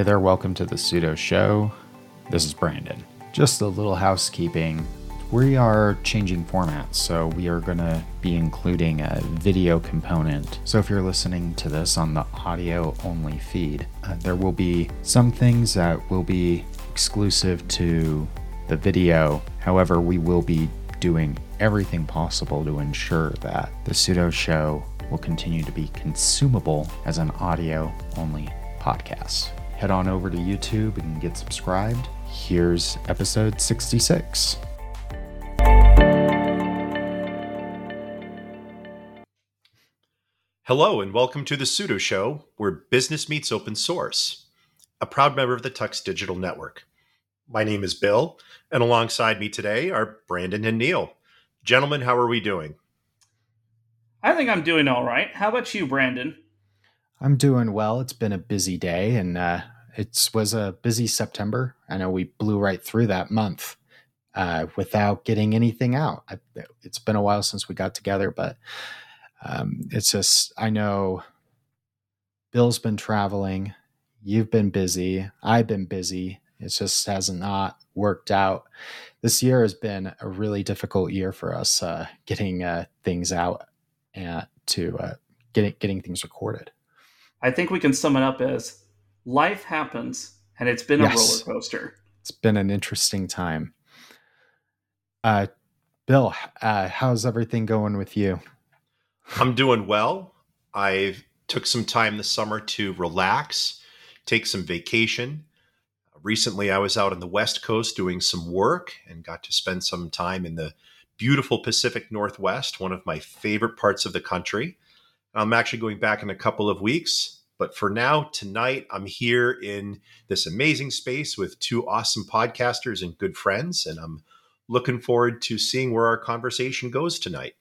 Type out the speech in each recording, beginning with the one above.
Hey there, welcome to the Sudo Show. This is Brandon. Just a little housekeeping. We are changing formats, so we are going to be including a video component. So if you're listening to this on the audio only feed, uh, there will be some things that will be exclusive to the video. However, we will be doing everything possible to ensure that the Sudo Show will continue to be consumable as an audio only podcast head on over to YouTube and get subscribed. Here's episode 66. Hello, and welcome to the Sudo Show, where business meets open source, a proud member of the Tux Digital Network. My name is Bill, and alongside me today are Brandon and Neil. Gentlemen, how are we doing? I think I'm doing all right. How about you, Brandon? I'm doing well. It's been a busy day, and uh, it was a busy September. I know we blew right through that month uh, without getting anything out. I, it's been a while since we got together, but um, it's just I know Bill's been traveling, you've been busy, I've been busy. It just has not worked out. This year has been a really difficult year for us uh, getting uh, things out and to uh, getting getting things recorded. I think we can sum it up as life happens and it's been yes. a roller coaster. It's been an interesting time. Uh, Bill, uh, how's everything going with you? I'm doing well. I took some time this summer to relax, take some vacation. Recently, I was out on the West Coast doing some work and got to spend some time in the beautiful Pacific Northwest, one of my favorite parts of the country. I'm actually going back in a couple of weeks but for now, tonight, I'm here in this amazing space with two awesome podcasters and good friends, and I'm looking forward to seeing where our conversation goes tonight.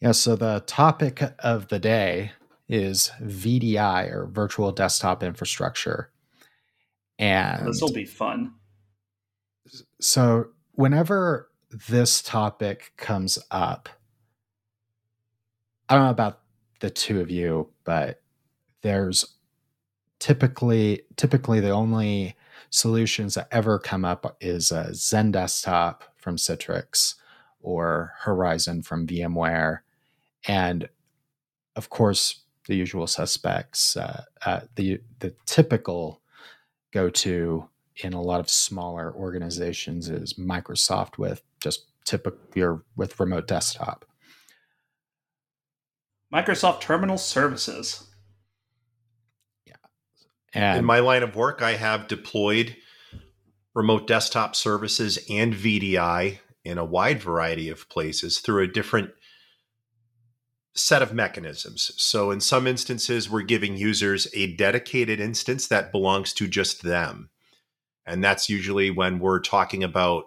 Yeah, so the topic of the day is VDI or virtual desktop infrastructure. And this will be fun. So, whenever this topic comes up, I don't know about the two of you, but there's typically typically the only solutions that ever come up is a XenDesktop from Citrix or Horizon from VMware, and of course the usual suspects. Uh, uh, the the typical go to in a lot of smaller organizations is Microsoft with just typical with remote desktop. Microsoft Terminal Services. Yeah. And in my line of work, I have deployed remote desktop services and VDI in a wide variety of places through a different set of mechanisms. So, in some instances, we're giving users a dedicated instance that belongs to just them. And that's usually when we're talking about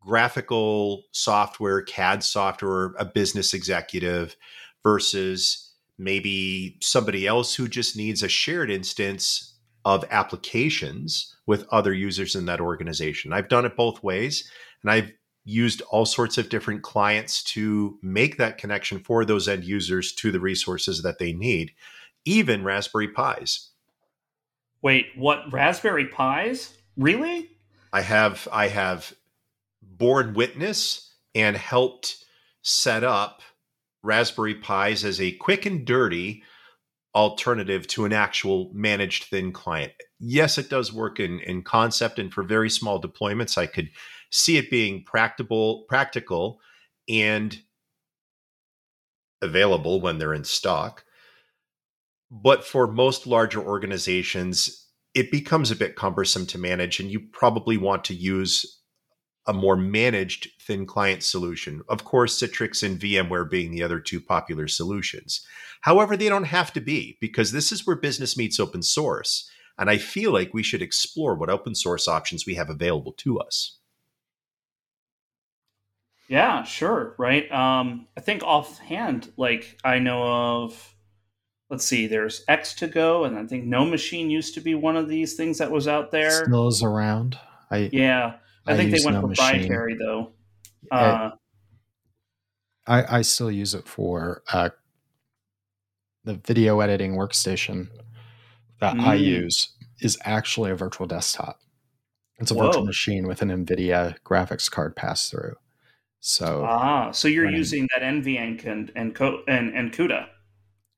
graphical software, CAD software, a business executive versus maybe somebody else who just needs a shared instance of applications with other users in that organization. I've done it both ways and I've used all sorts of different clients to make that connection for those end users to the resources that they need, even Raspberry Pis. Wait, what Raspberry Pis? Really? I have I have borne witness and helped set up Raspberry Pis as a quick and dirty alternative to an actual managed thin client. Yes, it does work in, in concept and for very small deployments. I could see it being practical, practical and available when they're in stock. But for most larger organizations, it becomes a bit cumbersome to manage, and you probably want to use a more managed thin client solution. Of course, Citrix and VMware being the other two popular solutions. However, they don't have to be because this is where business meets open source. And I feel like we should explore what open source options we have available to us. Yeah, sure. Right. Um, I think offhand, like I know of, let's see, there's X2Go, and I think NoMachine used to be one of these things that was out there. Still is around. I yeah. I, I think they went no proprietary machine. though. Uh, I I still use it for uh, the video editing workstation that mm. I use is actually a virtual desktop. It's a Whoa. virtual machine with an NVIDIA graphics card pass through. So ah, so you're using that NVENC and and and and CUDA.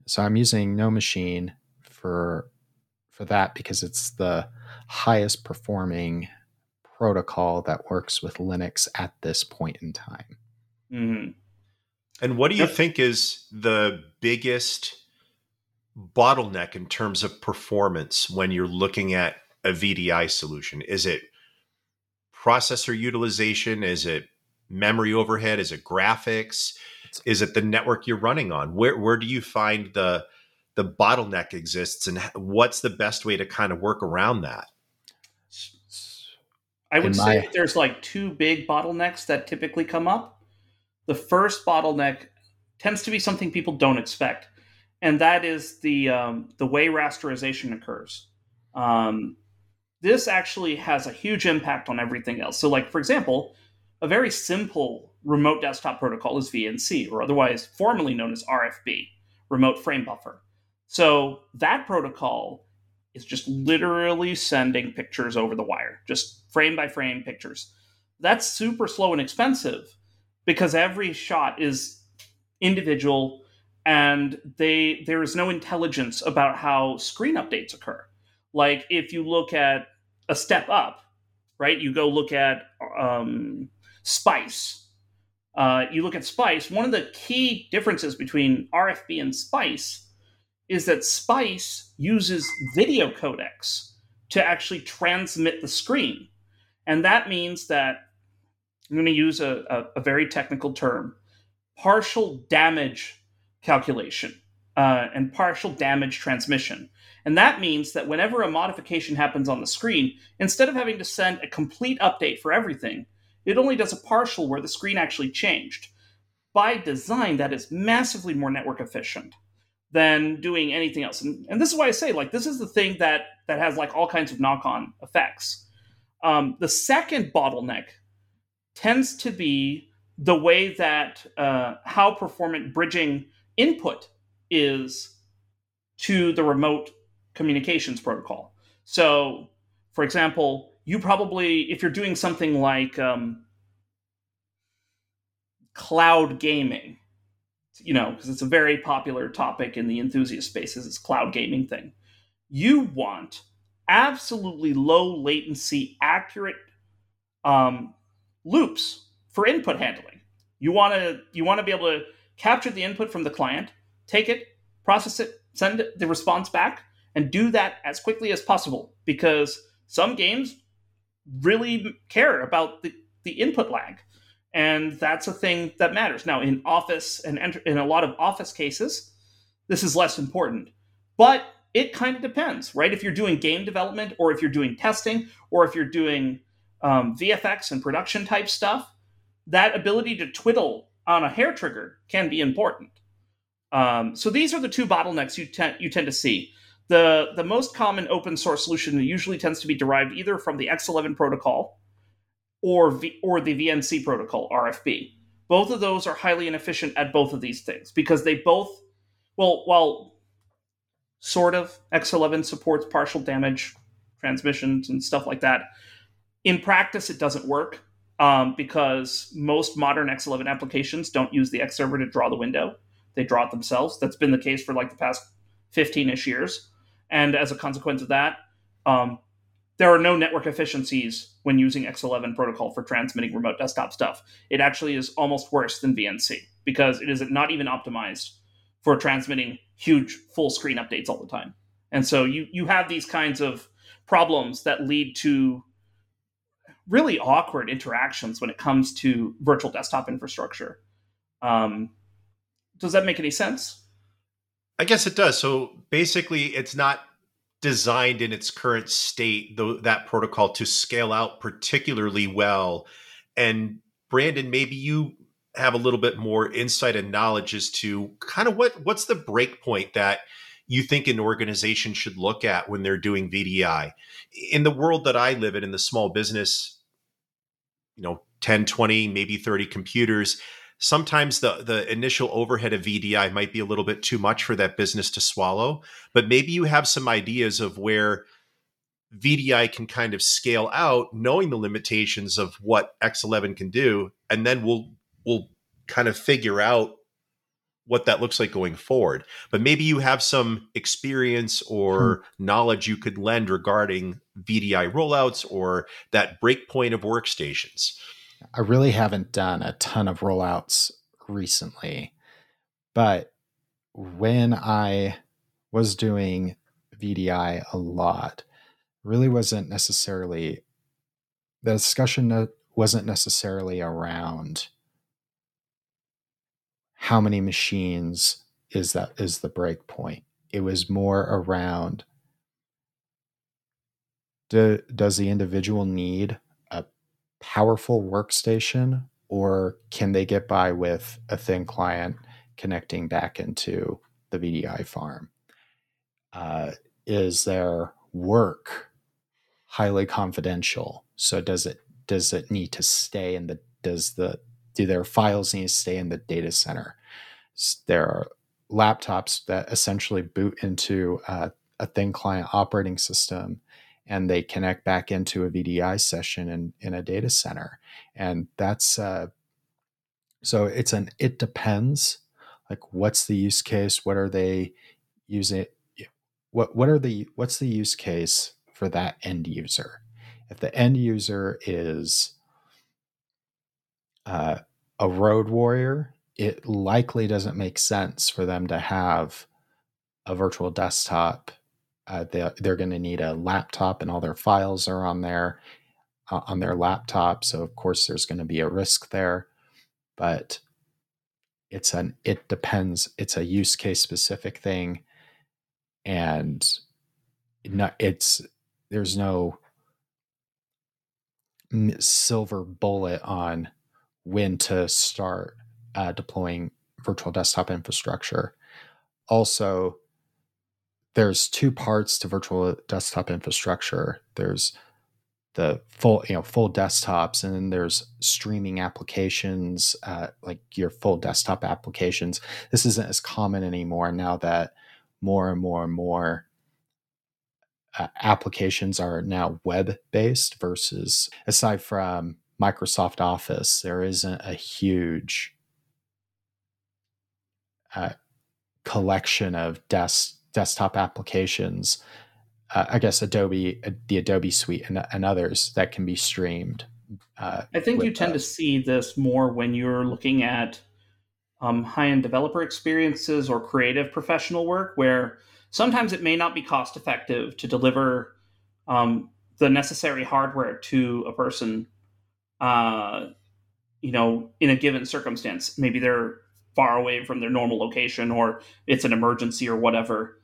So I'm using NoMachine for for that because it's the highest performing protocol that works with Linux at this point in time. Mm-hmm. And what do you yep. think is the biggest bottleneck in terms of performance when you're looking at a VDI solution? Is it processor utilization? Is it memory overhead? Is it graphics? Is it the network you're running on? Where where do you find the the bottleneck exists, and what's the best way to kind of work around that? I would my... say there's like two big bottlenecks that typically come up. The first bottleneck tends to be something people don't expect, and that is the um, the way rasterization occurs. Um, this actually has a huge impact on everything else. So, like for example, a very simple remote desktop protocol is VNC, or otherwise formerly known as RFB, Remote Frame Buffer. So that protocol is just literally sending pictures over the wire, just frame by frame pictures. That's super slow and expensive because every shot is individual and they there is no intelligence about how screen updates occur. Like if you look at a step up, right? You go look at um, Spice. Uh, you look at Spice. One of the key differences between RFB and Spice is that Spice uses video codecs to actually transmit the screen, and that means that I'm going to use a, a, a very technical term: partial damage calculation uh, and partial damage transmission. And that means that whenever a modification happens on the screen, instead of having to send a complete update for everything, it only does a partial where the screen actually changed. By design, that is massively more network efficient than doing anything else. And, and this is why I say, like, this is the thing that that has like all kinds of knock-on effects. Um, the second bottleneck tends to be the way that uh, how performant bridging input is to the remote communications protocol. So, for example, you probably, if you're doing something like um, cloud gaming, you know, because it's a very popular topic in the enthusiast spaces, this cloud gaming thing. You want absolutely low latency, accurate um, loops for input handling. You want to you want to be able to capture the input from the client, take it, process it, send the response back, and do that as quickly as possible because some games really care about the, the input lag and that's a thing that matters. Now in office and in a lot of office cases this is less important but it kind of depends right? If you're doing game development or if you're doing testing or if you're doing um, vfx and production type stuff that ability to twiddle on a hair trigger can be important. Um, so these are the two bottlenecks you, te- you tend to see. The, the most common open source solution usually tends to be derived either from the X11 protocol or, v, or the VNC protocol, RFB. Both of those are highly inefficient at both of these things because they both, well, while sort of X11 supports partial damage transmissions and stuff like that, in practice it doesn't work um, because most modern X11 applications don't use the X server to draw the window. They draw it themselves. That's been the case for like the past 15 ish years. And as a consequence of that, um, there are no network efficiencies when using X11 protocol for transmitting remote desktop stuff. It actually is almost worse than VNC because it is not even optimized for transmitting huge full screen updates all the time. And so you you have these kinds of problems that lead to really awkward interactions when it comes to virtual desktop infrastructure. Um, does that make any sense? I guess it does. So basically, it's not designed in its current state, though that protocol to scale out particularly well. And Brandon, maybe you have a little bit more insight and knowledge as to kind of what what's the breakpoint that you think an organization should look at when they're doing VDI. In the world that I live in, in the small business, you know, 10, 20, maybe 30 computers, sometimes the the initial overhead of VDI might be a little bit too much for that business to swallow, but maybe you have some ideas of where VDI can kind of scale out knowing the limitations of what X11 can do and then we'll we'll kind of figure out what that looks like going forward. But maybe you have some experience or hmm. knowledge you could lend regarding VDI rollouts or that breakpoint of workstations. I really haven't done a ton of rollouts recently, but when I was doing VDI a lot, really wasn't necessarily the discussion wasn't necessarily around how many machines is that is the break point. It was more around do, does the individual need powerful workstation or can they get by with a thin client connecting back into the VDI farm? Uh, is their work highly confidential? So does it does it need to stay in the does the do their files need to stay in the data center? There are laptops that essentially boot into uh, a thin client operating system and they connect back into a VDI session in, in a data center. And that's uh, so it's an it depends. Like what's the use case? What are they using? What what are the what's the use case for that end user? If the end user is uh, a road warrior, it likely doesn't make sense for them to have a virtual desktop. Uh, they, they're going to need a laptop, and all their files are on there uh, on their laptop. So of course, there's going to be a risk there, but it's an it depends. It's a use case specific thing, and it's there's no silver bullet on when to start uh, deploying virtual desktop infrastructure. Also, there's two parts to virtual desktop infrastructure. There's the full, you know, full desktops, and then there's streaming applications, uh, like your full desktop applications. This isn't as common anymore now that more and more and more uh, applications are now web based versus aside from Microsoft Office, there isn't a huge uh, collection of desk desktop applications. Uh, I guess Adobe, uh, the Adobe Suite, and, and others that can be streamed. Uh, I think you tend to see this more when you're looking at um, high-end developer experiences or creative professional work, where sometimes it may not be cost effective to deliver um, the necessary hardware to a person uh, you know, in a given circumstance. Maybe they're far away from their normal location or it's an emergency or whatever.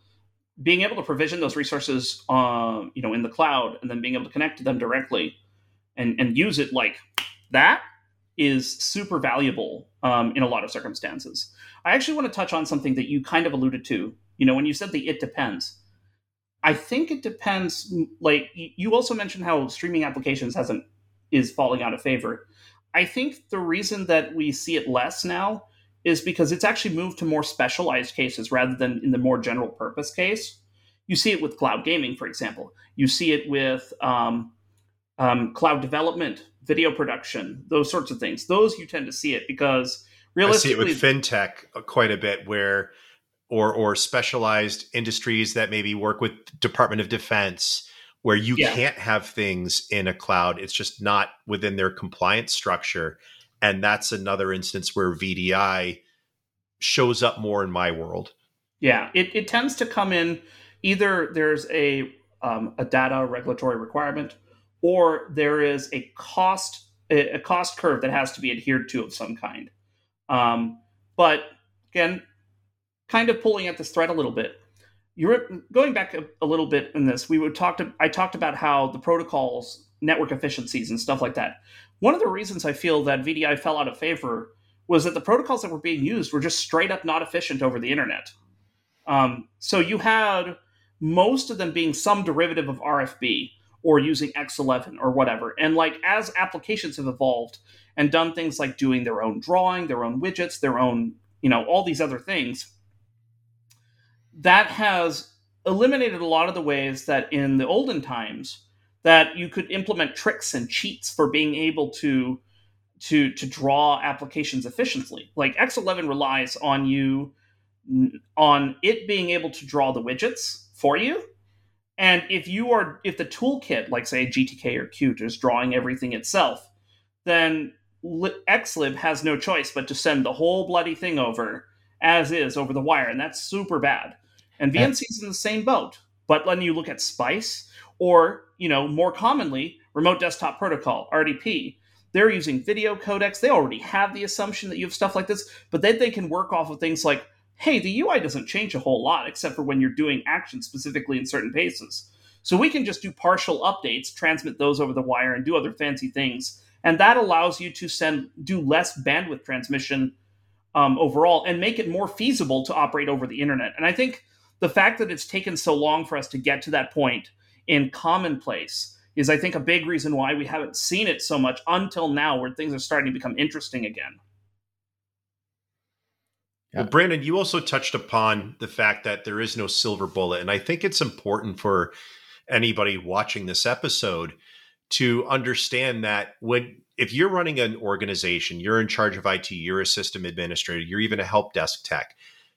Being able to provision those resources, uh, you know, in the cloud and then being able to connect to them directly and, and use it like that is super valuable um, in a lot of circumstances. I actually want to touch on something that you kind of alluded to. You know, when you said the it depends, I think it depends. Like you also mentioned how streaming applications hasn't is falling out of favor. I think the reason that we see it less now is because it's actually moved to more specialized cases rather than in the more general purpose case. You see it with cloud gaming, for example. You see it with um, um, cloud development, video production, those sorts of things. Those you tend to see it because realistically, I see it with fintech quite a bit, where or or specialized industries that maybe work with Department of Defense where you yeah. can't have things in a cloud. It's just not within their compliance structure. And that's another instance where VDI shows up more in my world. Yeah, it, it tends to come in either there's a um, a data regulatory requirement or there is a cost a, cost curve that has to be adhered to of some kind. Um, but again, kind of pulling at this thread a little bit you're going back a, a, little bit in this. We would talk to I talked about how the protocols, network efficiencies, and stuff like that. One of the reasons I feel that VDI fell out of favor was that the protocols that were being used were just straight up not efficient over the internet. Um, so you had most of them being some derivative of RFB or using X11 or whatever. And like as applications have evolved and done things like doing their own drawing, their own widgets, their own, you know, all these other things, that has eliminated a lot of the ways that in the olden times that you could implement tricks and cheats for being able to to to draw applications efficiently. Like X11 relies on you on it being able to draw the widgets for you. And if you are if the toolkit, like say GTK or Qt, is drawing everything itself, then Xlib has no choice but to send the whole bloody thing over as is over the wire, and that's super bad. And VNC is in the same boat. But when you look at Spice, or you know more commonly Remote Desktop Protocol (RDP), they're using video codecs. They already have the assumption that you have stuff like this, but then they can work off of things like, hey, the UI doesn't change a whole lot except for when you're doing action specifically in certain paces. So we can just do partial updates, transmit those over the wire, and do other fancy things. And that allows you to send do less bandwidth transmission um, overall and make it more feasible to operate over the internet. And I think the fact that it's taken so long for us to get to that point in commonplace is I think a big reason why we haven't seen it so much until now, where things are starting to become interesting again. Yeah. Well, Brandon, you also touched upon the fact that there is no silver bullet. And I think it's important for anybody watching this episode to understand that when if you're running an organization, you're in charge of IT, you're a system administrator, you're even a help desk tech,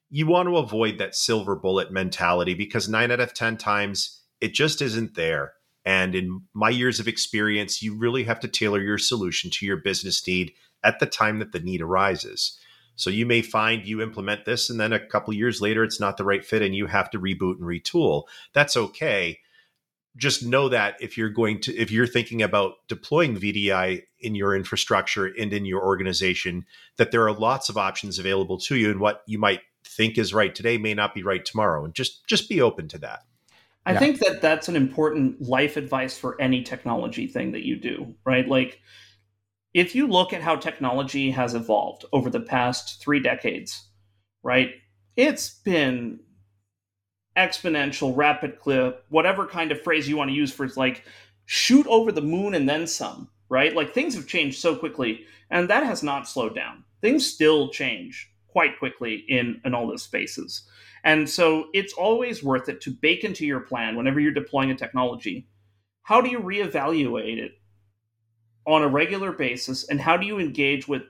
you want to avoid that silver bullet mentality because nine out of 10 times it just isn't there. And in my years of experience, you really have to tailor your solution to your business need at the time that the need arises. So you may find you implement this and then a couple years later it's not the right fit and you have to reboot and retool. That's okay. Just know that if you're going to if you're thinking about deploying VDI in your infrastructure and in your organization that there are lots of options available to you and what you might think is right today may not be right tomorrow and just just be open to that. I yeah. think that that's an important life advice for any technology thing that you do, right? Like, if you look at how technology has evolved over the past three decades, right? It's been exponential, rapid clip, whatever kind of phrase you want to use for like shoot over the moon and then some, right? Like things have changed so quickly, and that has not slowed down. Things still change quite quickly in, in all those spaces. And so it's always worth it to bake into your plan whenever you're deploying a technology. How do you reevaluate it on a regular basis? And how do you engage with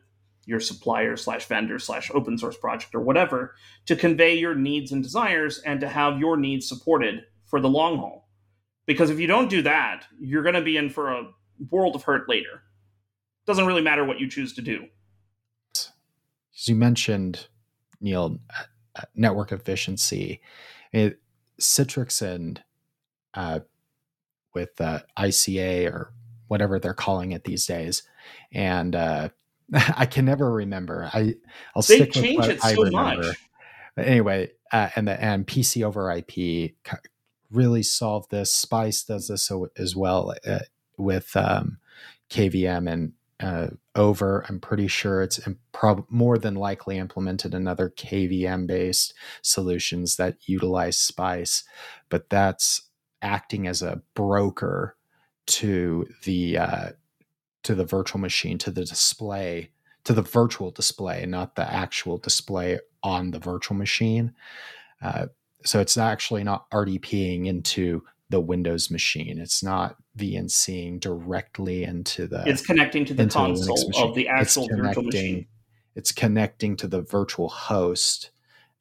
your supplier slash vendor slash open source project or whatever to convey your needs and desires and to have your needs supported for the long haul? Because if you don't do that, you're going to be in for a world of hurt later. Doesn't really matter what you choose to do. As you mentioned, Neil, network efficiency. It, Citrix and uh, with uh, ICA or whatever they're calling it these days, and uh, I can never remember. I I'll they stick change with what it I so remember. Much. But anyway, uh, and the and PC over IP really solved this. Spice does this as well uh, with um, KVM and uh, over. I'm pretty sure it's imp- more than likely implemented another KVM based solutions that utilize Spice, but that's acting as a broker to the uh, to the virtual machine, to the display, to the virtual display, not the actual display on the virtual machine. Uh, so it's actually not RDPing into the Windows machine. It's not VNCing directly into the. It's connecting to the console the of the actual virtual machine. It's connecting to the virtual host,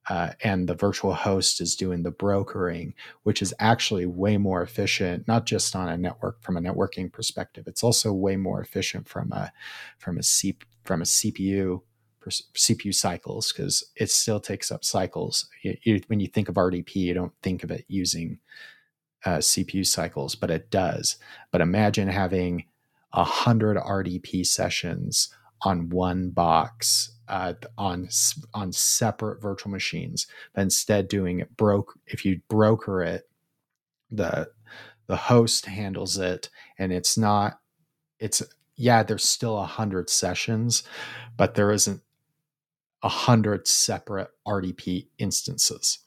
uh, and the virtual host is doing the brokering, which is actually way more efficient. Not just on a network from a networking perspective, it's also way more efficient from a from a C, from a CPU CPU cycles because it still takes up cycles. You, you, when you think of RDP, you don't think of it using uh, CPU cycles, but it does. But imagine having a hundred RDP sessions on one box uh, on on separate virtual machines, but instead doing it broke. If you broker it, the the host handles it, and it's not. It's yeah, there's still a hundred sessions, but there isn't a hundred separate RDP instances.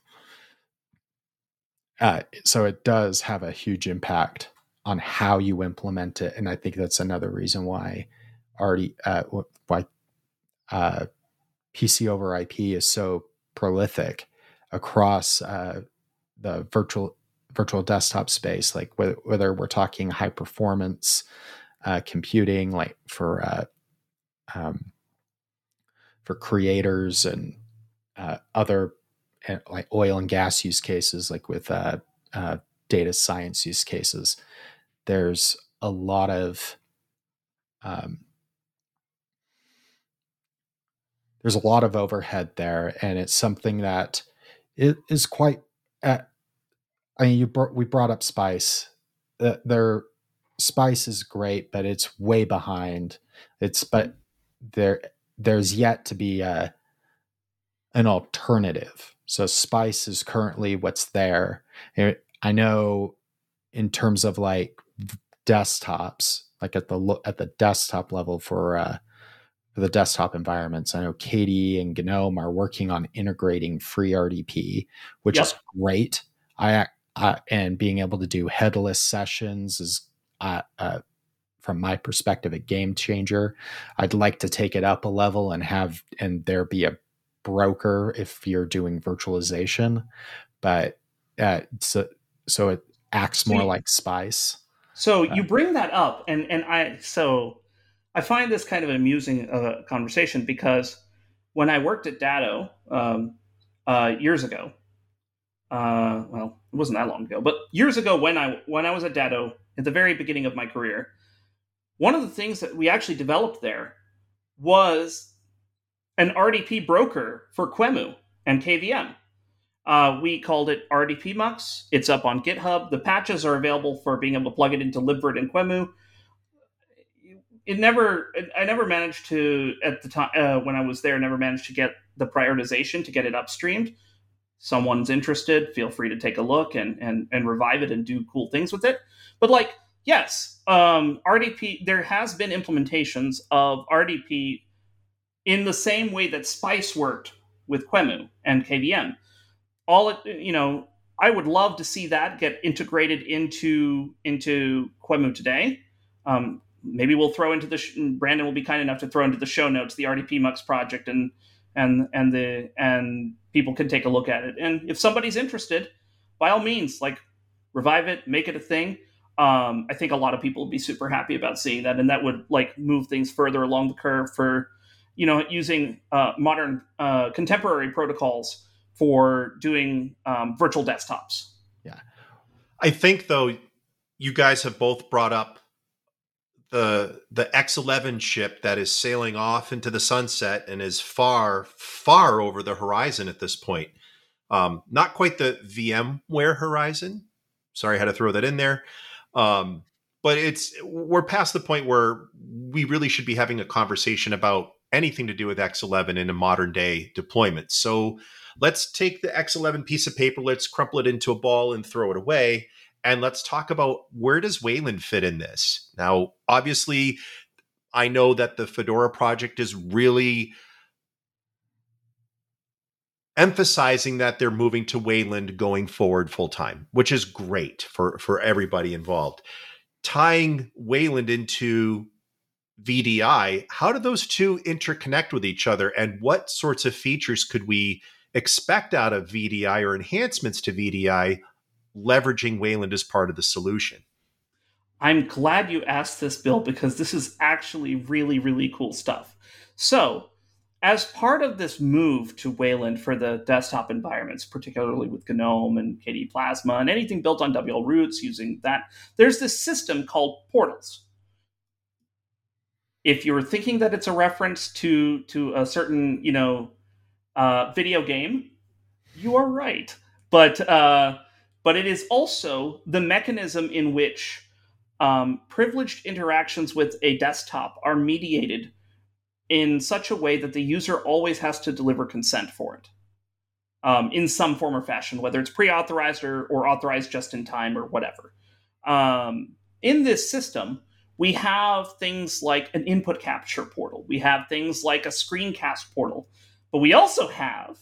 Uh, so it does have a huge impact on how you implement it. And I think that's another reason why already uh, why uh, PC over IP is so prolific across uh, the virtual virtual desktop space, like whether, whether we're talking high performance uh, computing, like for uh, um, for creators and other like oil and gas use cases, like with uh, uh, data science use cases. There's a lot of um, there's a lot of overhead there, and it's something that it is quite. Uh, I mean, you brought, we brought up Spice. Uh, their Spice is great, but it's way behind. It's but there there's yet to be a an alternative. So Spice is currently what's there. I know in terms of like desktops, like at the at the desktop level for uh, for the desktop environments. I know KDE and GNOME are working on integrating FreeRDP, which yep. is great. I, I, and being able to do headless sessions is uh, uh, from my perspective a game changer. I'd like to take it up a level and have and there be a broker if you're doing virtualization, but uh, so so it acts more like Spice. So you bring that up, and and I so I find this kind of amusing uh, conversation because when I worked at Datto um, uh, years ago, uh, well, it wasn't that long ago, but years ago when I when I was at Datto at the very beginning of my career, one of the things that we actually developed there was an RDP broker for QEMU and KVM. Uh, we called it RDP Mux. It's up on GitHub. The patches are available for being able to plug it into libvirt and QEMU it never i never managed to at the time uh, when i was there never managed to get the prioritization to get it upstreamed someone's interested feel free to take a look and and and revive it and do cool things with it but like yes um, rdp there has been implementations of rdp in the same way that spice worked with QEMU and kvm all it you know i would love to see that get integrated into into Quemu today um, maybe we'll throw into the sh- Brandon will be kind enough to throw into the show notes the RDP Mux project and and and the and people can take a look at it. And if somebody's interested, by all means, like revive it, make it a thing. Um, I think a lot of people would be super happy about seeing that, and that would like move things further along the curve for you know using uh, modern uh, contemporary protocols for doing um, virtual desktops. Yeah, I think though you guys have both brought up the the X11 ship that is sailing off into the sunset and is far far over the horizon at this point. Um, not quite the VMware horizon. Sorry, I had to throw that in there. Um, but it's we're past the point where we really should be having a conversation about anything to do with X11 in a modern day deployment. So let's take the X11 piece of paper, let's crumple it into a ball and throw it away and let's talk about where does Wayland fit in this. Now, obviously, I know that the Fedora project is really emphasizing that they're moving to Wayland going forward full time, which is great for for everybody involved. Tying Wayland into VDI, how do those two interconnect with each other and what sorts of features could we expect out of VDI or enhancements to VDI leveraging Wayland as part of the solution. I'm glad you asked this, Bill, because this is actually really, really cool stuff. So, as part of this move to Wayland for the desktop environments, particularly with GNOME and KDE Plasma and anything built on wlroots using that, there's this system called portals. If you're thinking that it's a reference to to a certain, you know, uh, video game, you are right. But uh, but it is also the mechanism in which um, privileged interactions with a desktop are mediated in such a way that the user always has to deliver consent for it um, in some form or fashion, whether it's pre authorized or, or, authorized just in time or whatever. Um, in this system, we have things like an input capture portal, we have things like a screencast portal, but we also have,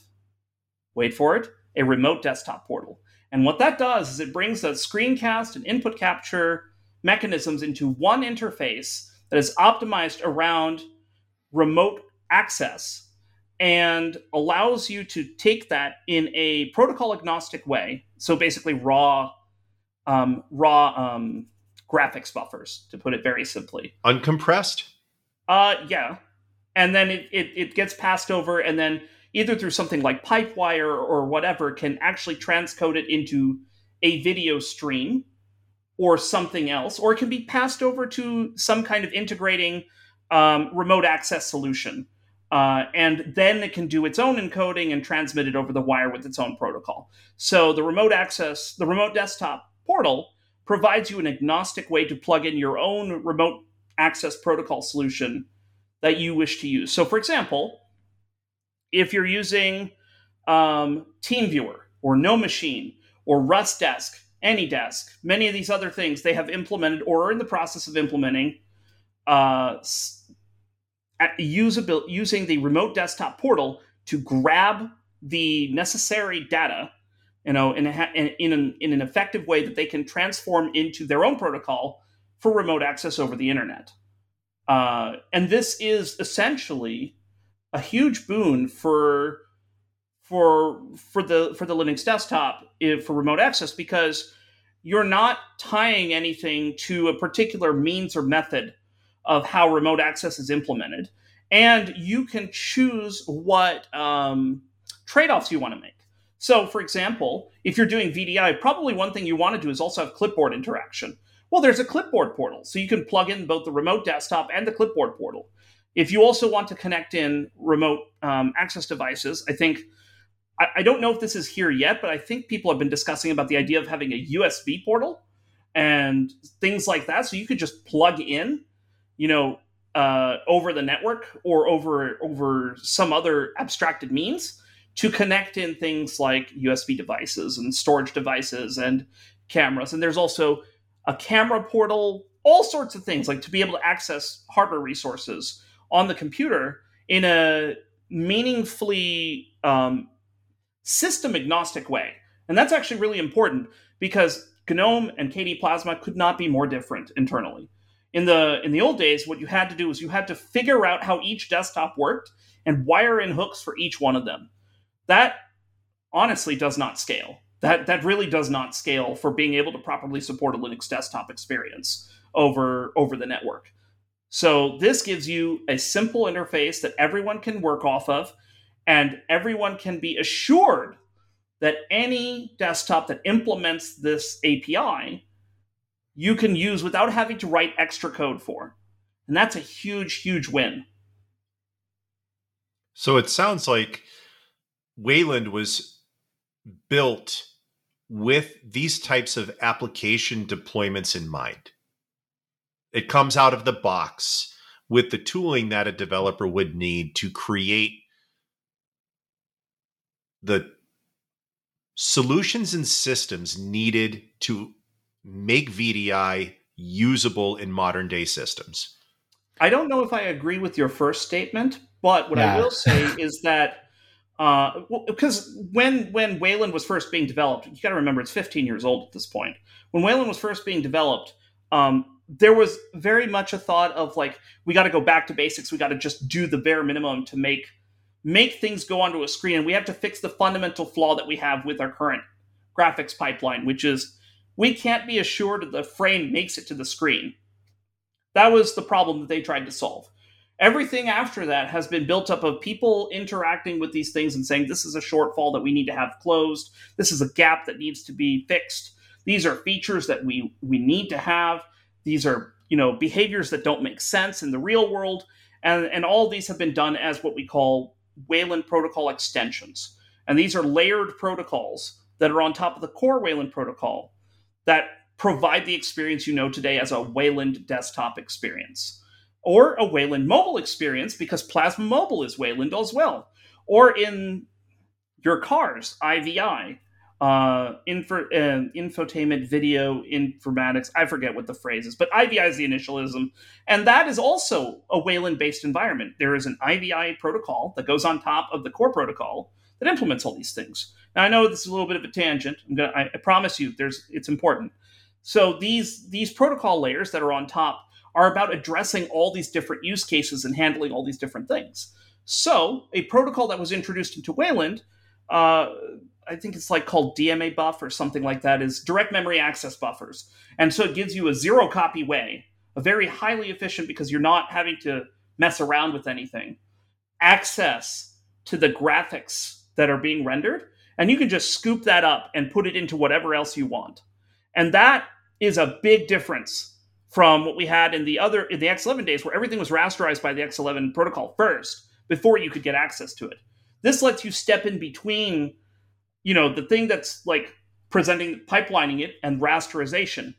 wait for it, a remote desktop portal. And what that does is it brings the screencast and input capture mechanisms into one interface that is optimized around remote access and allows you to take that in a protocol agnostic way. So basically, raw, um, raw um, graphics buffers, to put it very simply. Uncompressed. Uh, yeah, and then it, it, it gets passed over, and then either through something like Pipewire or whatever can actually transcode it into a video stream or something else, or it can be passed over to some kind of integrating um, remote access solution. Uh, and then it can do its own encoding and transmit it over the wire with its own protocol. So the remote access, the remote desktop portal provides you an agnostic way to plug in your own remote access protocol solution that you wish to use. So, for example, if you're using um, TeamViewer or NoMachine or RustDesk, AnyDesk, many of these other things they have implemented or are in the process of implementing uh, using the remote desktop portal to grab the necessary data you know, in, a, in, an, in an effective way that they can transform into their own protocol for remote access over the internet. Uh, and this is essentially a huge boon for for for the for the Linux desktop if, for remote access because you're not tying anything to a particular means or method of how remote access is implemented, and you can choose what um, trade-offs you want to make. So, for example, if you're doing VDI, probably one thing you want to do is also have clipboard interaction. Well, there's a clipboard portal, so you can plug in both the remote desktop and the clipboard portal. If you also want to connect in remote um, access devices, I think I, I, don't know if this is here yet, but I think people have been discussing about the idea of having a USB portal and things like that. So you could just plug in, you know, uh, over the network or over over some other abstracted means to connect in things like USB devices and storage devices and cameras. And there's also a camera portal, all sorts of things like to be able to access hardware resources on the computer in a meaningfully um, system agnostic way. And that's actually really important because GNOME and KDE Plasma could not be more different internally. In the in the old days, what you had to do was you had to figure out how each desktop worked and wire in hooks for each one of them that honestly does not scale. That that really does not scale for being able to properly support a Linux desktop experience over over the network. So this gives you a simple interface that everyone can work off of and everyone can be assured that any desktop that implements this API you can use without having to write extra code for. And that's a huge huge win. So it sounds like Wayland was built with these types of application deployments in mind. It comes out of the box with the tooling that a developer would need to create the solutions and systems needed to make VDI usable in modern day systems. I don't know if I agree with your first statement, but what yeah. I will say is that uh, because when when Wayland was first being developed, you got to remember it's 15 years old at this point. When Wayland was first being developed, um, there was very much a thought of like we got to go back to basics. We got to just do the bare minimum to make make things go onto a screen, and we have to fix the fundamental flaw that we have with our current graphics pipeline, which is we can't be assured that the frame makes it to the screen. That was the problem that they tried to solve. Everything after that has been built up of people interacting with these things and saying, this is a shortfall that we need to have closed. This is a gap that needs to be fixed. These are features that we, we need to have. These are, you know, behaviors that don't make sense in the real world. And, and all these have been done as what we call Wayland protocol extensions. And these are layered protocols that are on top of the core Wayland protocol that provide the experience you know today as a Wayland desktop experience or a Wayland mobile experience because Plasma Mobile is Wayland as well, or in your cars, IVI, uh, info, uh, infotainment video informatics. I forget what the phrase is, but IVI is the initialism, and that is also a Wayland-based environment. There is an IVI protocol that goes on top of the core protocol that implements all these things. Now I know this is a little bit of a tangent. I'm gonna, I, I promise you, there's it's important. So these these protocol layers that are on top are about addressing all these different use cases and handling all these different things. So, a protocol that was introduced into Wayland, uh, I think it's like called DMA-BUF or something like that, is direct memory access buffers. And so it gives you a zero copy way, a very highly efficient because you're not having to mess around with anything, access to the graphics that are being rendered. And you can just scoop that up and put it into whatever else you want. And that is a big difference from what we had in the other in the X11 days where everything was rasterized by the X11 protocol first before you could get access to it. This lets you step in between, you know, the thing that's like presenting pipelining it and rasterization,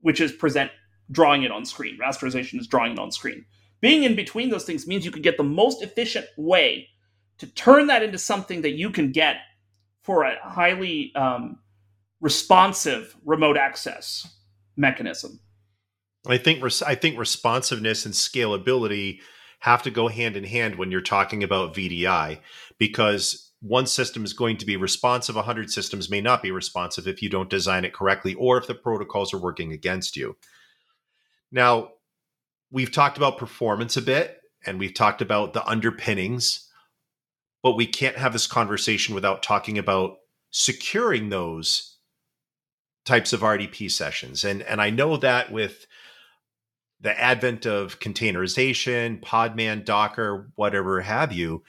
which is present drawing it on screen. Rasterization is drawing it on screen. Being in between those things means you can get the most efficient way to turn that into something that you can get for a highly um, responsive remote access mechanism. I think res- I think responsiveness and scalability have to go hand in hand when you're talking about VDI because one system is going to be responsive 100 systems may not be responsive if you don't design it correctly or if the protocols are working against you. Now, we've talked about performance a bit and we've talked about the underpinnings, but we can't have this conversation without talking about securing those types of RDP sessions. And and I know that with the advent of containerization, Podman, Docker, whatever have you,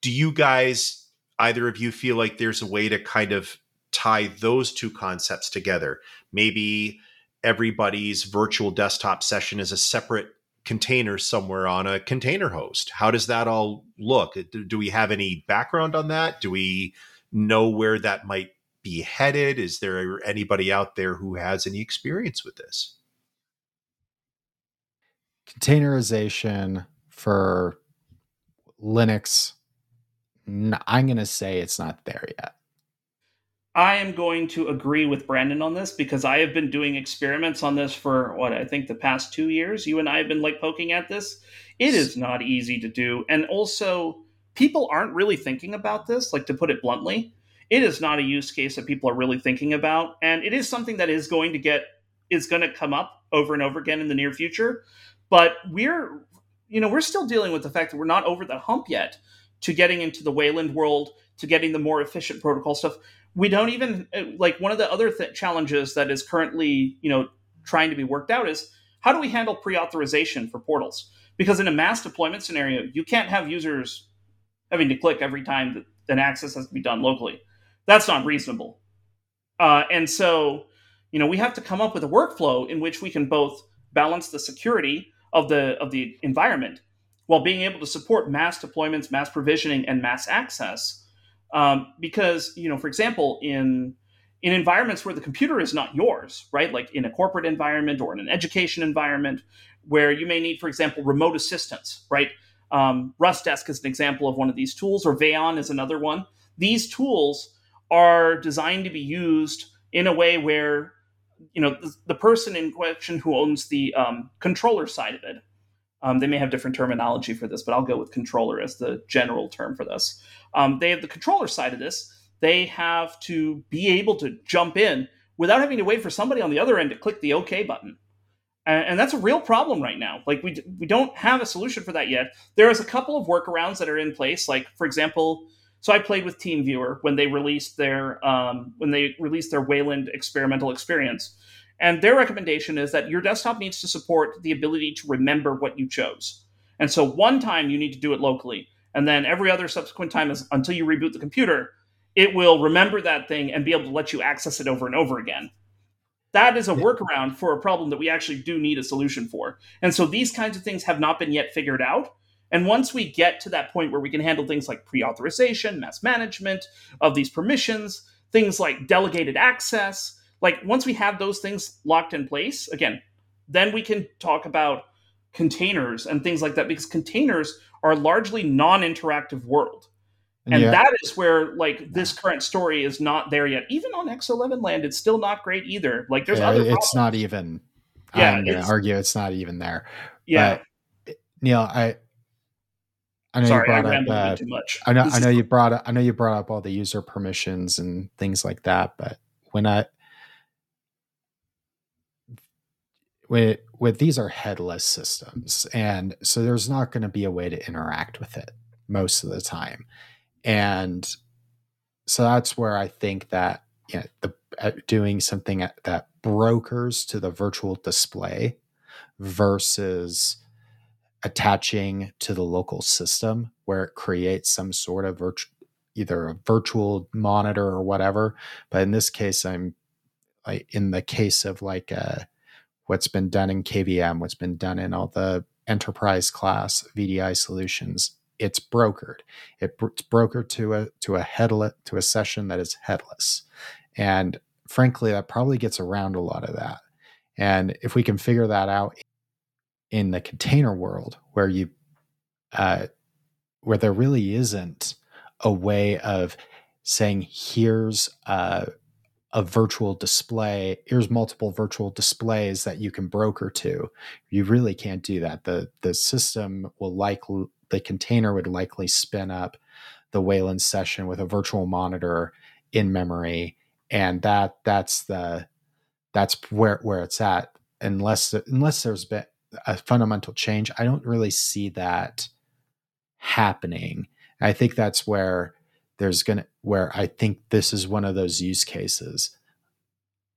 do you guys either of you feel like there's a way to kind of tie those two concepts together? Maybe everybody's virtual desktop session is a separate container somewhere on a container host. How does that all look? Uh, do we have any background on that? Do we know where that might be headed? Is there anybody out there who has any experience with this? Containerization for Linux, I'm going to say it's not there yet. I am going to agree with Brandon on this because I have been doing experiments on this for what I think the past two years. You and I have been like poking at this. It is not easy to do. And also, people aren't really thinking about this, like to put it bluntly. It is not a use case that people are really thinking about. And it is something that is going to get, is going to come up over and over again in the near future. But we're, you know, we're still dealing with the fact that we're not over the hump yet to getting into the Wayland world, to getting the more efficient protocol stuff. We don't even uh, like one of the other th- challenges that is currently you know trying to be worked out is how do we handle pre-authorization for portals? Because in a mass deployment scenario you can't have users having to click every time that an access has to be done locally. That's not reasonable. Uh, and so you know we have to come up with a workflow in which we can both balance the security of the of the environment. While being able to support mass deployments mass provisioning and mass access um, because you know for example in in environments where the computer is not yours right? Like in a corporate environment or in an education environment where you may need for example remote assistance right? Um, rustdesk is an example of one of these tools or Vayon is another one. These tools are designed to be used in a way where you know the, the person in question who owns the um, controller side of it um, they may have different terminology for this, but I'll go with controller as the general term for this. Um, they have the controller side of this. They have to be able to jump in without having to wait for somebody on the other end to click the OK button. And, and that's a real problem right now. Like we we don't have a solution for that yet. There is a couple of workarounds that are in place. Like for example, so I played with TeamViewer when they released their um, when they released their Wayland experimental experience and their recommendation is that your desktop needs to support the ability to remember what you chose. And so one time you need to do it locally. And then every other subsequent time is until you reboot the computer, it will remember that thing and be able to let you access it over and over again. That is a workaround for a problem that we actually do need a solution for. And so these kinds of things have not been yet figured out. And once we get to that point where we can handle things like pre authorization, mass management of these permissions, things like delegated access, like once we have those things locked in place, again, then we can talk about containers and things like that because containers are largely non-interactive world. And yeah. that is where like this current story is not there yet. Even on X11 land, it's still not great either. Like there's yeah, other it's problems. not even yeah, I'm gonna argue it's not even there. Yeah. But, Neil, I I know Sorry, you brought I up uh, too much. I know I know you brought up I know you brought up all the user permissions and things like that, but when I with, with these are headless systems, and so there's not going to be a way to interact with it most of the time, and so that's where I think that you know, the uh, doing something that brokers to the virtual display versus attaching to the local system where it creates some sort of virtual either a virtual monitor or whatever. But in this case i'm like in the case of like uh, what's been done in kvm what's been done in all the enterprise class vdi solutions it's brokered. It's brokered to a to a headless to a session that is headless. And frankly that probably gets around a lot of that. And if we can figure that out in the container world where you uh, where there really isn't a way of saying here's a, a virtual display here's multiple virtual displays that you can broker to. You really can't do that. The the system will likely the container would likely spin up the wayland session with a virtual monitor in memory and that that's the that's where where it's at unless unless there's been a fundamental change. I don't really see that happening. I think that's where there's going to, where I think this is one of those use cases.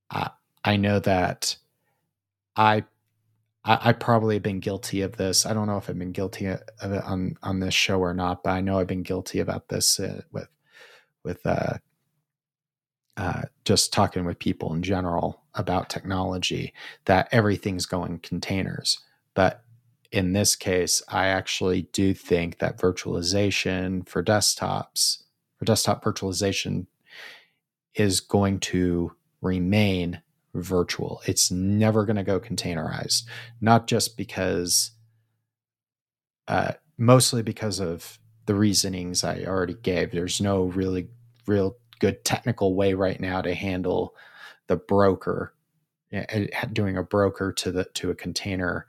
I, I know that I, I, probably have been guilty of this. I don't know if I've been guilty of it on, on this show or not, but I know I've been guilty about this uh, with, with, uh, uh, just talking with people in general about technology that everything's going containers. But in this case, I actually do think that virtualization for desktops, for desktop virtualization, is going to remain virtual. It's never going to go containerized, not just because, uh, mostly because of the reasonings I already gave. There's no really real good technical way right now to handle the broker doing a broker to the to a container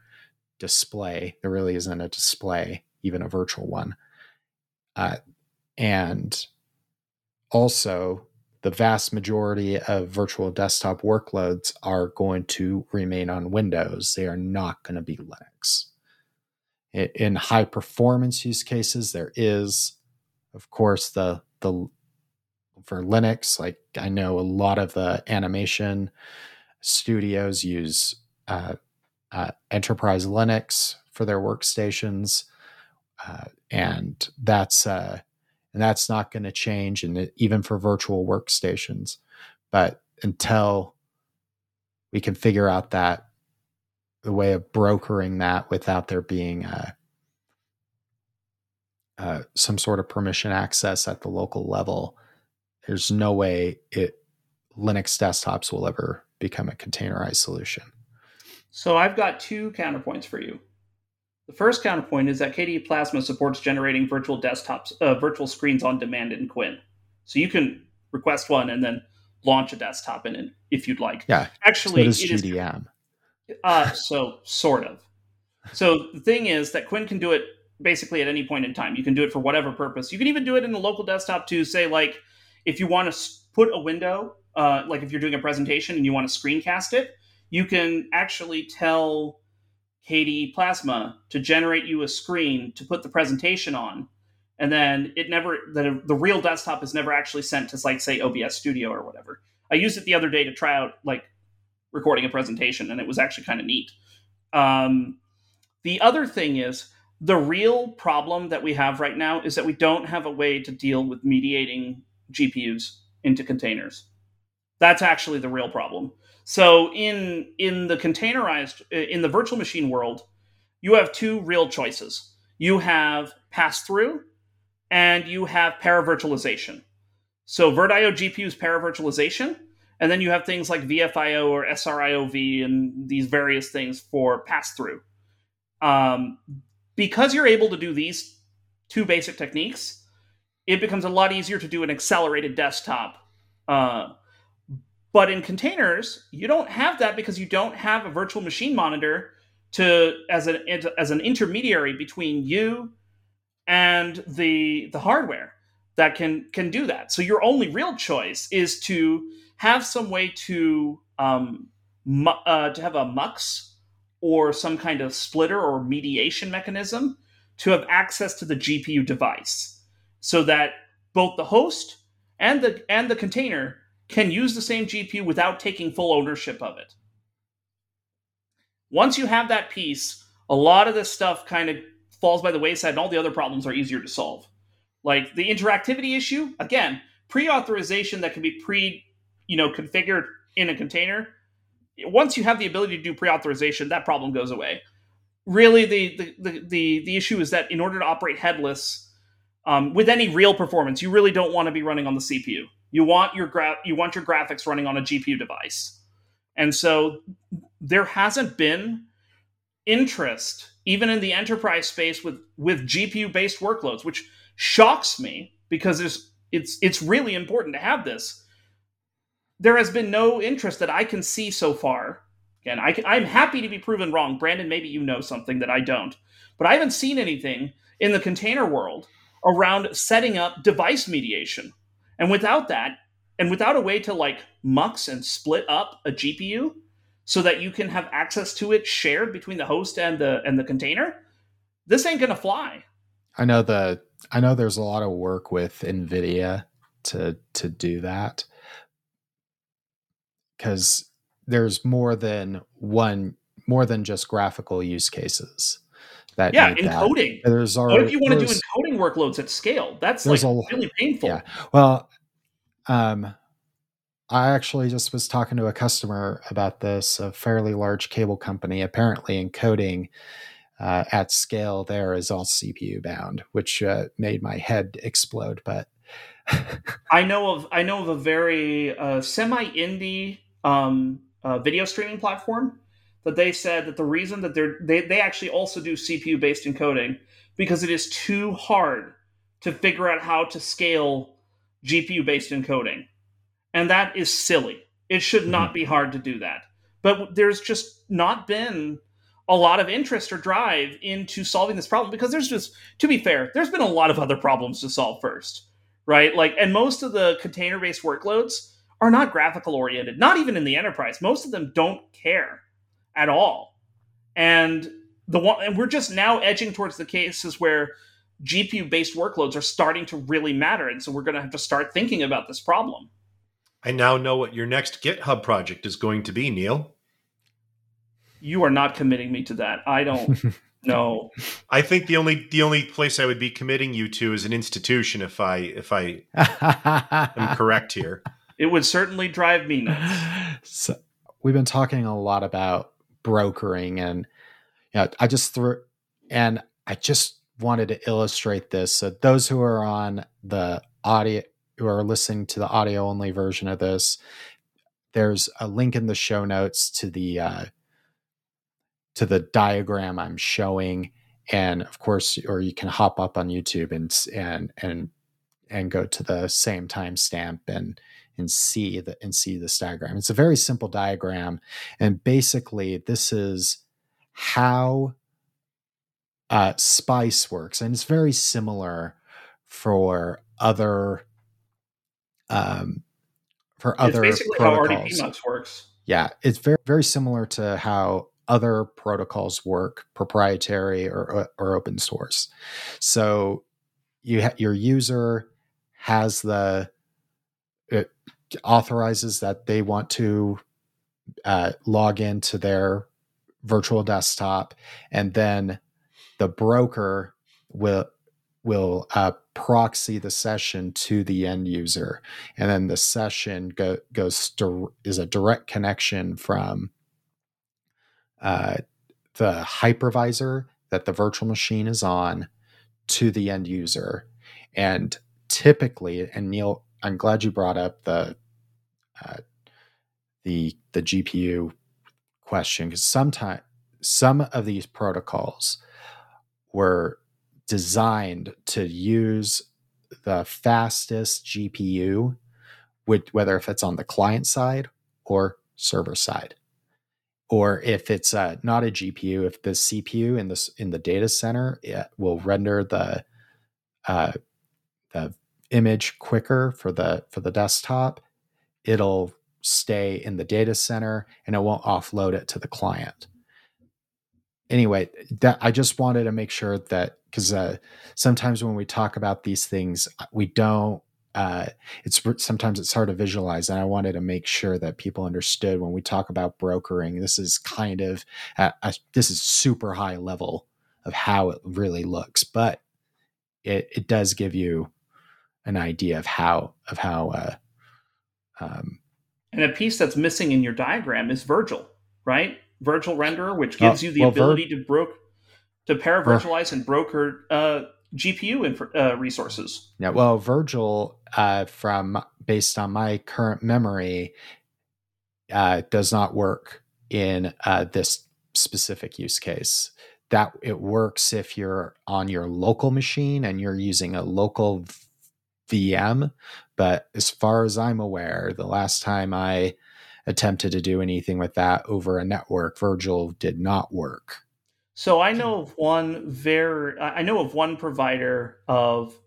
display there really isn't a display even a virtual one. Uh, and also the vast majority of virtual desktop workloads are going to remain on windows. They are not going to be linux. In high performance use cases there is of course the the for Linux. Like I know a lot of the animation studios use uh, uh, enterprise Linux for their workstations, uh, and that's uh, and that's not going to change, and even for virtual workstations. But until we can figure out that the way of brokering that without there being uh, uh, some sort of permission access at the local level, there's no way it Linux desktops will ever become a containerized solution. So I've got two counterpoints for you. The first counterpoint is that KDE Plasma supports generating virtual desktops, uh, virtual screens on demand in KWin. So you can request one and then launch a desktop in it if you'd like. Yeah, actually, so it GDM. Is, uh, so sort of. So the thing is that KWin can do it basically at any point in time. You can do it for whatever purpose. You can even do it in the local desktop to say like if you want to put a window, uh, like if you're doing a presentation and you want to screencast it, you can actually tell KDE Plasma to generate you a screen to put the presentation on. And then it never, the, the real desktop is never actually sent to, like, say, OBS Studio or whatever. I used it the other day to try out, like, recording a presentation, and it was actually kind of neat. Um, the other thing is, the real problem that we have right now is that we don't have a way to deal with mediating GPUs into containers. That's actually the real problem. So in in the containerized in the virtual machine world, you have two real choices. You have pass through and you have paravirtualization. So VirtIO GPUs paravirtualization, and then you have things like VFIO or SRIOV and these various things for pass through. Um, because you're able to do these two basic techniques, it becomes a lot easier to do an accelerated desktop. Uh, but in containers, you don't have that because you don't have a virtual machine monitor to as an as an intermediary between you and the the hardware that can can do that. So your only real choice is to have some way to um, uh, to have a MUX or some kind of splitter or mediation mechanism to have access to the GPU device so that both the host and the and the container can use the same GPU without taking full ownership of it. Once you have that piece, a lot of this stuff kind of falls by the wayside and all the other problems are easier to solve. Like the interactivity issue, again, pre-authorization that can be pre, you know, configured in a container. Once you have the ability to do pre-authorization, that problem goes away. Really, the the the the, the issue is that in order to operate headless um, with any real performance, you really don't want to be running on the CPU. You want your gra- you want your graphics running on a GPU device, and so there hasn't been interest even in the enterprise space with with GPU based workloads, which shocks me because there's it's it's really important to have this. There has been no interest that I can see so far. Again, I can, I'm happy to be proven wrong. Brandon, maybe you know something that I don't, but I haven't seen anything in the container world around setting up device mediation. And without that, and without a way to like mux and split up a GPU so that you can have access to it shared between the host and the and the container, this ain't gonna fly. I know the I know there's a lot of work with NVIDIA to to do that because there's more than one more than just graphical use cases that yeah encoding that. there's already, what if you want to do encoding workloads at scale. That's like a, really painful. yeah. Well um i actually just was talking to a customer about this a fairly large cable company. Apparently encoding uh, at scale there is all cpu bound which uh, made my head explode but i know of i know of a very uh, semi indie um, uh, video streaming platform that they said that the reason that they're they, they actually also do CPU based encoding because it is too hard to figure out how to scale GPU based encoding. And that is silly. It should not mm-hmm. be hard to do that. But there's just not been a lot of interest or drive into solving this problem because there's just to be fair, there's been a lot of other problems to solve first, right? Like and most of the container based workloads are not graphical oriented, not even in the enterprise. Most of them don't care at all. And the one and we're just now edging towards the cases where GPU based workloads are starting to really matter. And so we're going to have to start thinking about this problem. I now know what your next GitHub project is going to be, Neil. You are not committing me to that. I don't know. I think the only the only place I would be committing you to is an institution if I if I am correct here. It would certainly drive me nuts. So, we've been talking a lot about brokering and know, I just threw and I just wanted to illustrate this. So those who are on the audio who are listening to the audio only version of this, there's a link in the show notes to the uh, to the diagram I'm showing, and of course, or you can hop up on YouTube and and and and go to the same timestamp and and see the and see this diagram. It's a very simple diagram, and basically, this is how uh, Spice works, and it's very similar for other um, for other it's basically protocols. how RDP works. Yeah, it's very very similar to how other protocols work, proprietary or or open source. So you ha- your user has the it authorizes that they want to uh, log into their virtual desktop, and then the broker will will uh, proxy the session to the end user, and then the session go, goes to, is a direct connection from uh, the hypervisor that the virtual machine is on to the end user, and typically, and Neil, I'm glad you brought up the uh, the the GPU question because sometimes some of these protocols were designed to use the fastest GPU, with, whether if it's on the client side or server side, or if it's uh, not a GPU, if the CPU in this in the data center will render the uh, the image quicker for the for the desktop, it'll stay in the data center and it won't offload it to the client. anyway, that I just wanted to make sure that because uh, sometimes when we talk about these things, uh, we don't. Uh, it's sometimes it's hard to visualize, and I wanted to make sure that people understood when we talk about brokering. This is kind of a, this is super high level of how it really looks, but it, it does give you an idea of how of how. Uh, um, and a piece that's missing in your diagram is Virgil, right? Virgil renderer, which gives oh, you the well, ability Vir- to broke to paravirtualize Vir- and broker uh, GPU inf- uh, resources. Yeah, well, Virgil, uh, from based on my current memory, uh, does not work in uh, this specific use case. That it works if you're on your local machine and you're using a local VM. But as far as I'm aware, the last time I attempted to do anything with that over a network, Virgil did not work. So I know of one very I know of one provider of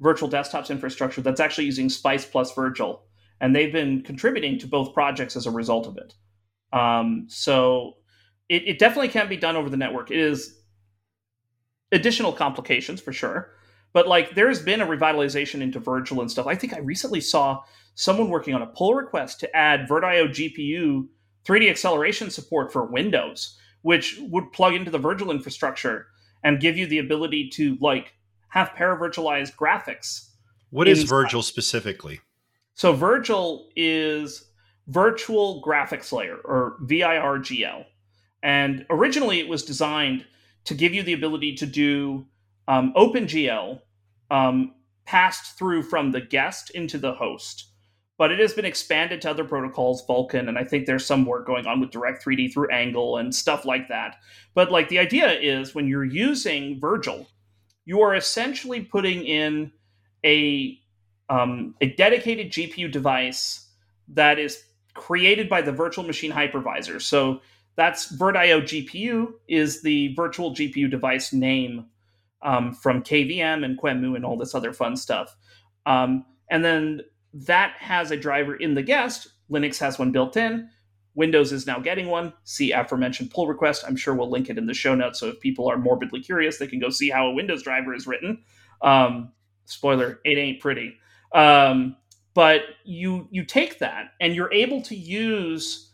virtual desktops infrastructure that's actually using Spice plus Virgil, and they've been contributing to both projects as a result of it. Um, so it, it definitely can be done over the network. It is additional complications for sure, but like there's been a revitalization into Virgil and stuff. I think I recently saw someone working on a pull request to add VirtIO GPU 3D acceleration support for Windows, which would plug into the Virgil infrastructure and give you the ability to like have paravirtualized graphics. What is Virgil specifically? So Virgil is virtual graphics layer or VIRGL. And originally it was designed to give you the ability to do um, OpenGL um, passed through from the guest into the host but it has been expanded to other protocols, Vulkan, and I think there's some work going on with Direct 3D through Angle and stuff like that. But like the idea is when you're using Virgil, you are essentially putting in a um, a dedicated GPU device that is created by the virtual machine hypervisor. So that's VirtIO GPU is the virtual GPU device name um, from KVM and QEMU and all this other fun stuff. Um, and then that has a driver in the guest. Linux has one built in. Windows is now getting one. See aforementioned pull request. I'm sure we'll link it in the show notes. So if people are morbidly curious, they can go see how a Windows driver is written. Um, spoiler: it ain't pretty. Um, but you you take that and you're able to use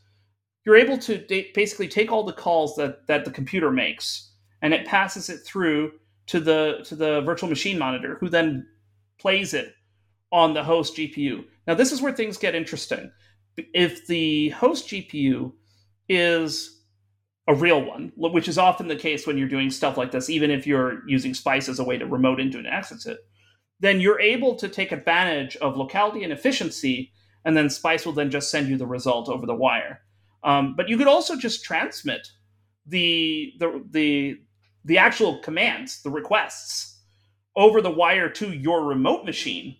you're able to basically take all the calls that that the computer makes and it passes it through to the to the virtual machine monitor who then plays it on the host GPU. Now, this is where things get interesting. If the host GPU is a real one, which is often the case when you're doing stuff like this, even if you're using Spice as a way to remote into and access it, then you're able to take advantage of locality and efficiency, and then Spice will then just send you the result over the wire. Um, but you could also just transmit the the the the actual commands, the requests, over the wire to your remote machine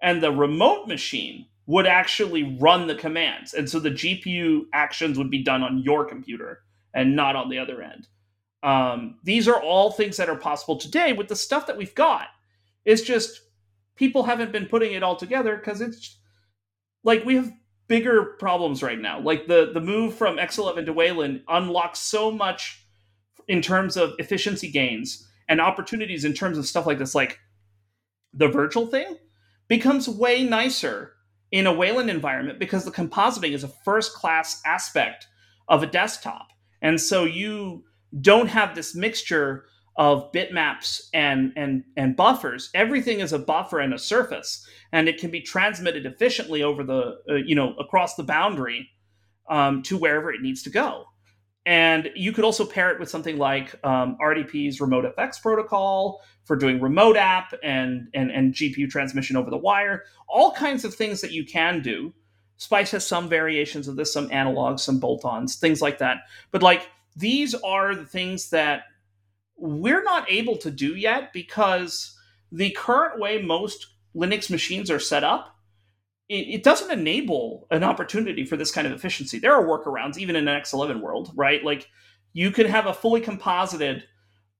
and the remote machine would actually run the commands. And so the GPU actions would be done on your computer and not on the other end. Um, these are all things that are possible today with the stuff that we've got. It's just people haven't been putting it all together because it's like we have bigger problems right now. Like the the move from X11 to Wayland unlocks so much in terms of efficiency gains and opportunities in terms of stuff like this, like the virtual thing becomes way nicer in a Wayland environment because the compositing is a first class aspect of a desktop. And so you don't have this mixture of bitmaps and, and, and buffers. Everything is a buffer and a surface, and it can be transmitted efficiently over the, uh, you know, across the boundary um, to wherever it needs to go. And you could also pair it with something like um, RDP's Remote FX protocol for doing remote app and, and, and GPU transmission over the wire, all kinds of things that you can do. Spice has some variations of this, some analogs, some bolt ons, things like that. But like these are the things that we're not able to do yet because the current way most Linux machines are set up it, it, doesn't enable an opportunity for this kind of efficiency. There are workarounds, even in an X11 world, right? Like you could have a fully composited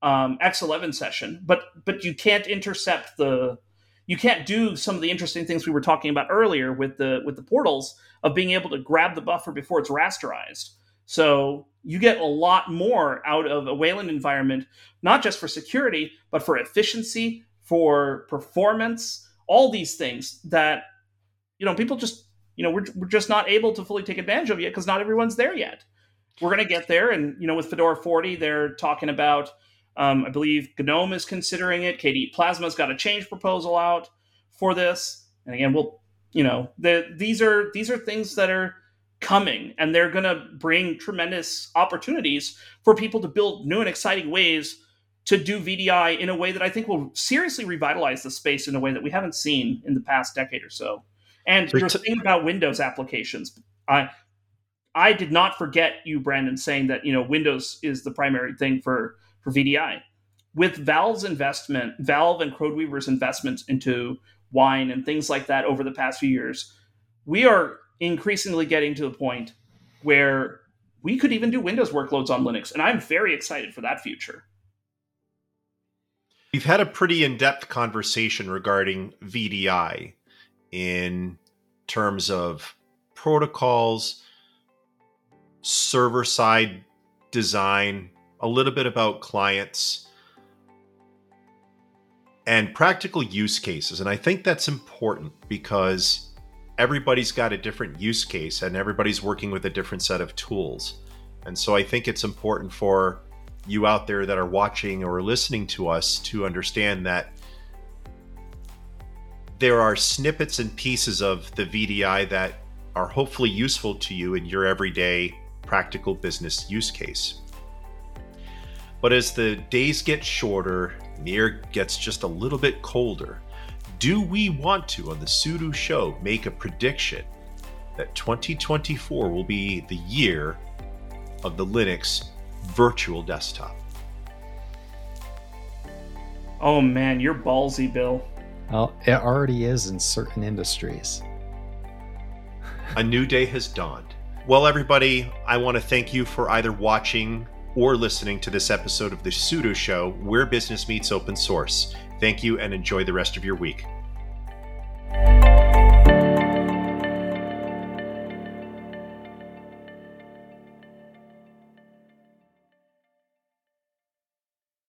um, X11 session, but but you can't intercept the you can't do some of the interesting things we were talking about earlier with the with the portals of being able to grab the buffer before it's rasterized. So you get a lot more out of a Wayland environment, not just for security, but for efficiency, for performance, all these things that you know people just you know we're, we're just not able to fully take advantage of yet because not everyone's there yet. We're going to get there, and you know with Fedora 40, they're talking about. Um, I believe GNOME is considering it. KDE Plasma's got a change proposal out for this, and again, we'll you know the, these are these are things that are coming and they're going to bring tremendous opportunities for people to build new and exciting ways to do VDI in a way that I think will seriously revitalize the space in a way that we haven't seen in the past decade or so. And your thing about Windows applications, I I did not forget you, Brandon, saying that you know Windows is the primary thing for for VDI. With Valve's investment, Valve and CodeWeavers' investments into Wine and things like that over the past few years, we are increasingly getting to the point where we could even do Windows workloads on Linux, and I'm very excited for that future. We've had a pretty in depth conversation regarding VDI in terms of protocols, server side design, a little bit about clients, and practical use cases. And I think that's important because everybody's got a different use case and everybody's working with a different set of tools. And so I think it's important for you out there that are watching or listening to us to understand that there are snippets and pieces of the VDI that are hopefully useful to you in your everyday practical business use case. But as the days get shorter, the air gets just a little bit colder, do we want to, on the Sudo Show, make a prediction that 2024 will be the year of the Linux virtual desktop? Oh man, you're ballsy, Bill. Well, it already is in certain industries. a new day has dawned. Well, everybody, I want to thank you for either watching or listening to this episode of the Sudo Show, where business meets open source. Thank you and enjoy the rest of your week.